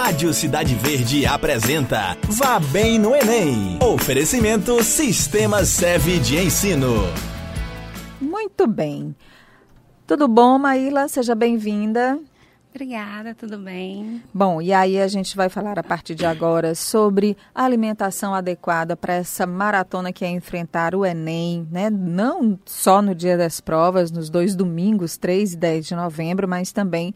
Rádio Cidade Verde apresenta Vá Bem no Enem. Oferecimento Sistema Seve de Ensino. Muito bem. Tudo bom, Maíla? Seja bem-vinda. Obrigada, tudo bem? Bom, e aí a gente vai falar a partir de agora sobre a alimentação adequada para essa maratona que é enfrentar o Enem, né? Não só no dia das provas, nos dois domingos, 3 e 10 de novembro, mas também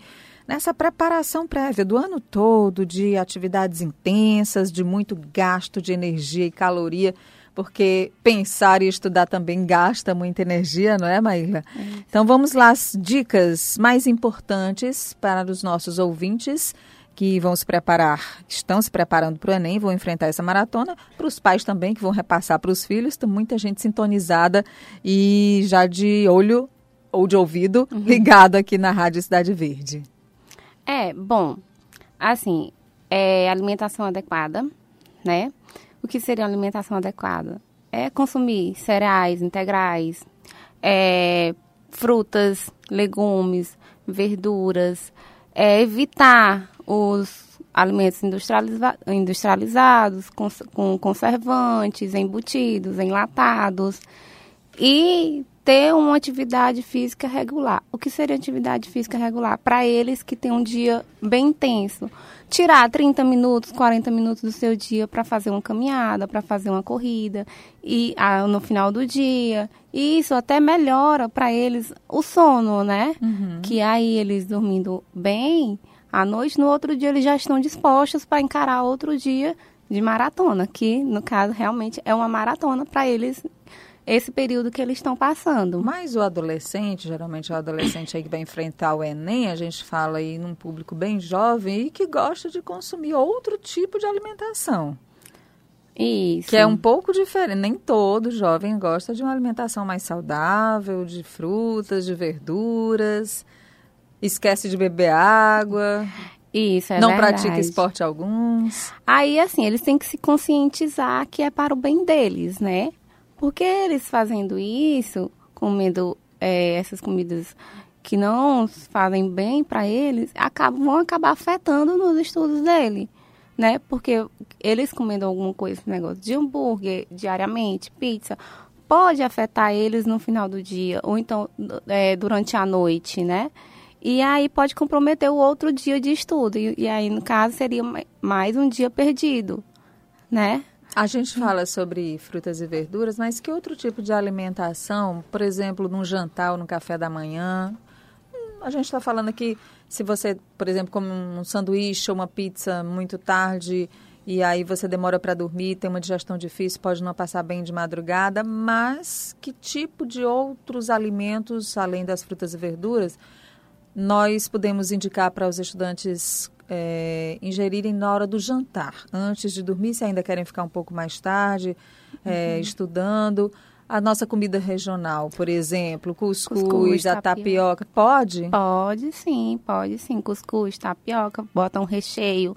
nessa preparação prévia do ano todo de atividades intensas, de muito gasto de energia e caloria porque pensar e estudar também gasta muita energia, não é, Maíla? É. Então vamos lá, as dicas mais importantes para os nossos ouvintes que vão se preparar, estão se preparando para o Enem, vão enfrentar essa maratona, para os pais também que vão repassar para os filhos, tem muita gente sintonizada e já de olho ou de ouvido uhum. ligado aqui na Rádio Cidade Verde. É, bom, assim, é alimentação adequada, né? O que seria uma alimentação adequada? É consumir cereais integrais, é, frutas, legumes, verduras, é, evitar os alimentos industrializa industrializados, cons com conservantes, embutidos, enlatados e ter uma atividade física regular. O que seria atividade física regular? Para eles que têm um dia bem intenso. Tirar 30 minutos, 40 minutos do seu dia para fazer uma caminhada, para fazer uma corrida, e ah, no final do dia. E isso até melhora para eles o sono, né? Uhum. Que aí eles dormindo bem, à noite, no outro dia eles já estão dispostos para encarar outro dia de maratona, que no caso realmente é uma maratona para eles esse período que eles estão passando. Mas o adolescente, geralmente é o adolescente aí que vai enfrentar o Enem, a gente fala aí num público bem jovem e que gosta de consumir outro tipo de alimentação. Isso. Que é um pouco diferente. Nem todo jovem gosta de uma alimentação mais saudável, de frutas, de verduras. Esquece de beber água. Isso, é Não verdade. pratica esporte alguns. Aí, assim, eles têm que se conscientizar que é para o bem deles, né? Porque eles fazendo isso, comendo é, essas comidas que não fazem bem para eles, acabam, vão acabar afetando nos estudos dele, né? Porque eles comendo alguma coisa, esse negócio de hambúrguer diariamente, pizza, pode afetar eles no final do dia, ou então é, durante a noite, né? E aí pode comprometer o outro dia de estudo. E, e aí, no caso, seria mais um dia perdido, né? A gente fala sobre frutas e verduras, mas que outro tipo de alimentação, por exemplo, num jantar ou no café da manhã? Hum, a gente está falando aqui, se você, por exemplo, come um sanduíche ou uma pizza muito tarde e aí você demora para dormir, tem uma digestão difícil, pode não passar bem de madrugada, mas que tipo de outros alimentos, além das frutas e verduras, nós podemos indicar para os estudantes é, ingerirem na hora do jantar, antes de dormir, se ainda querem ficar um pouco mais tarde, é, uhum. estudando. A nossa comida regional, por exemplo, cuscuz, cuscuz a tapioca. tapioca, pode? Pode sim, pode sim. Cuscuz, tapioca, bota um recheio,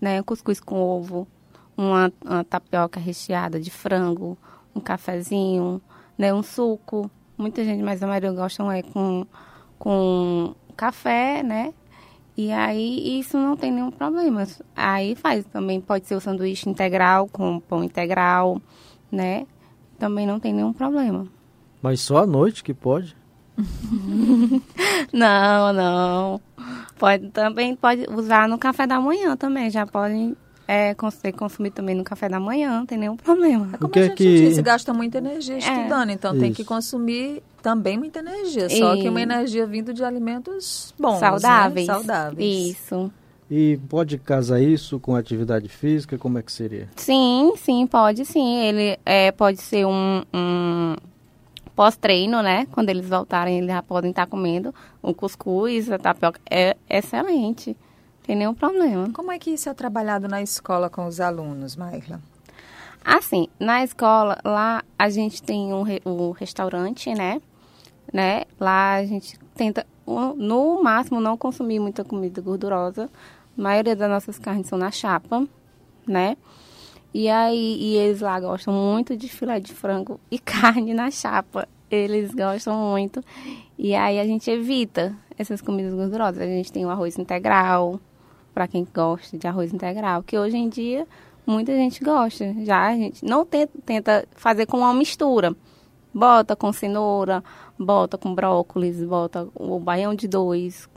né? Cuscuz com ovo, uma, uma tapioca recheada de frango, um cafezinho, né? Um suco. Muita gente, mas a maioria gostam é com, com café, né? E aí isso não tem nenhum problema. Aí faz também pode ser o sanduíche integral com pão integral, né? Também não tem nenhum problema. Mas só à noite que pode? não, não. Pode também pode usar no café da manhã também. Já podem é, consumir também no café da manhã, não tem nenhum problema. É como que a é gente que... disse, gasta muita energia é. estudando, é. então Isso. tem que consumir também muita energia. Só e... que uma energia vindo de alimentos bons, saudáveis. Né? Saudáveis. Isso. E pode casar isso com atividade física? Como é que seria? Sim, sim, pode sim. Ele é, pode ser um, um pós-treino, né? Quando eles voltarem, eles já podem estar comendo um cuscuz, a tapioca. É excelente. Tem nenhum problema. Como é que isso é trabalhado na escola com os alunos, Maila? Assim, na escola, lá a gente tem um, um restaurante, né? né? Lá a gente tenta, no máximo, não consumir muita comida gordurosa. A maioria das nossas carnes são na chapa, né? E aí, e eles lá gostam muito de filé de frango e carne na chapa. Eles gostam muito. E aí a gente evita essas comidas gordurosas. A gente tem o arroz integral, para quem gosta de arroz integral, que hoje em dia muita gente gosta. Já a gente não tenta, tenta fazer com uma mistura. Bota com cenoura, bota com brócolis, bota o baião de dois,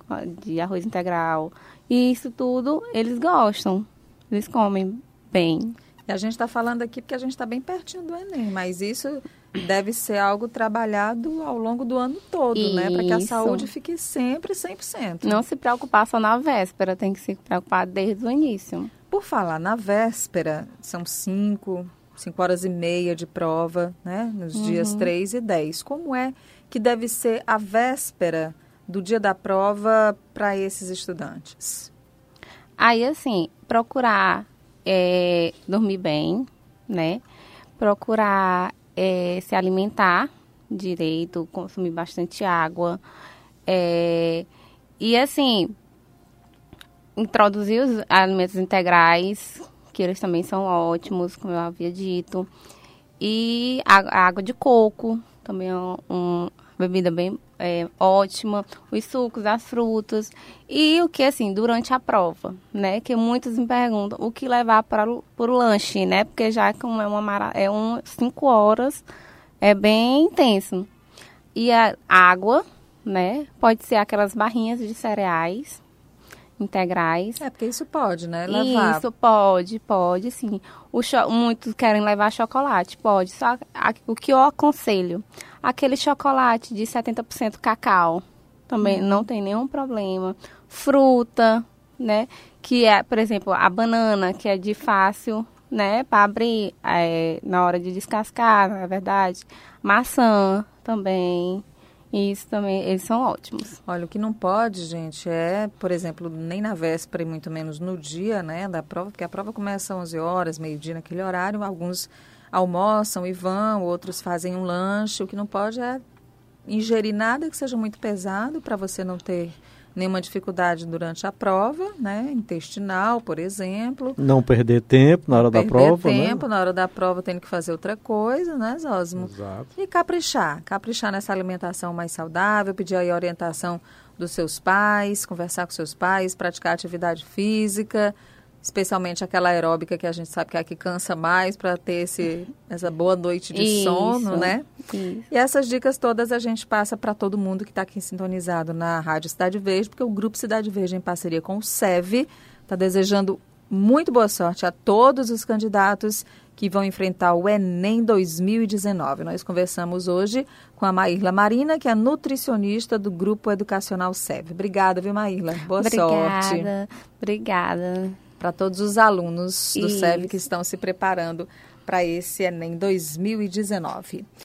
de arroz integral. E isso tudo eles gostam. Eles comem bem. A gente está falando aqui porque a gente está bem pertinho do Enem, mas isso deve ser algo trabalhado ao longo do ano todo, isso. né? Para que a saúde fique sempre 100%. Não se preocupar só na véspera, tem que se preocupar desde o início. Por falar na véspera, são cinco, cinco horas e meia de prova, né? Nos uhum. dias 3 e 10. Como é que deve ser a véspera do dia da prova para esses estudantes? Aí, assim, procurar é, dormir bem, né? Procurar é, se alimentar direito, consumir bastante água. É, e, assim, introduzir os alimentos integrais, que eles também são ótimos, como eu havia dito. E a, água de coco, também é uma bebida bem é, ótima, os sucos, as frutas. E o que, assim, durante a prova, né? Que muitos me perguntam o que levar para o, lanche, né? Porque já como é uma é um, cinco horas, é bem intenso. E a água, né? Pode ser aquelas barrinhas de cereais, integrais. É, porque isso pode, né? Levar. Isso pode, pode, sim. O muitos querem levar chocolate, pode. Só a, o que eu aconselho, aquele chocolate de 70% cacau, também hum. não tem nenhum problema. Fruta, né? Que é, por exemplo, a banana, que é de fácil, né? Para abrir é, na hora de descascar, na verdade. Maçã também. Isso também, eles são ótimos. Olha, o que não pode, gente, é, por exemplo, nem na véspera e muito menos no dia, né, da prova, porque a prova começa às 11 horas, meio-dia naquele horário, alguns almoçam e vão, outros fazem um lanche. O que não pode é ingerir nada que seja muito pesado para você não ter nenhuma dificuldade durante a prova, né? Intestinal, por exemplo. Não perder tempo na hora da prova, perder né? tempo né? na hora da prova, tendo que fazer outra coisa, né, Zosmo? Exato. E caprichar, caprichar nessa alimentação mais saudável, pedir aí a orientação dos seus pais, conversar com seus pais, praticar atividade física, especialmente aquela aeróbica que a gente sabe que é a que cansa mais para ter esse, essa boa noite de isso, sono, né? Isso. E essas dicas todas a gente passa para todo mundo que está aqui sintonizado na Rádio Cidade Verde, porque o Grupo Cidade Verde, em parceria com o SEV, está desejando muito boa sorte a todos os candidatos que vão enfrentar o Enem 2019. Nós conversamos hoje com a Maíla Marina, que é nutricionista do Grupo Educacional SEV. Obrigada, viu, Maíla? Boa obrigada, sorte. Obrigada, obrigada para todos os alunos do Isso. SEV que estão se preparando para esse Enem 2019.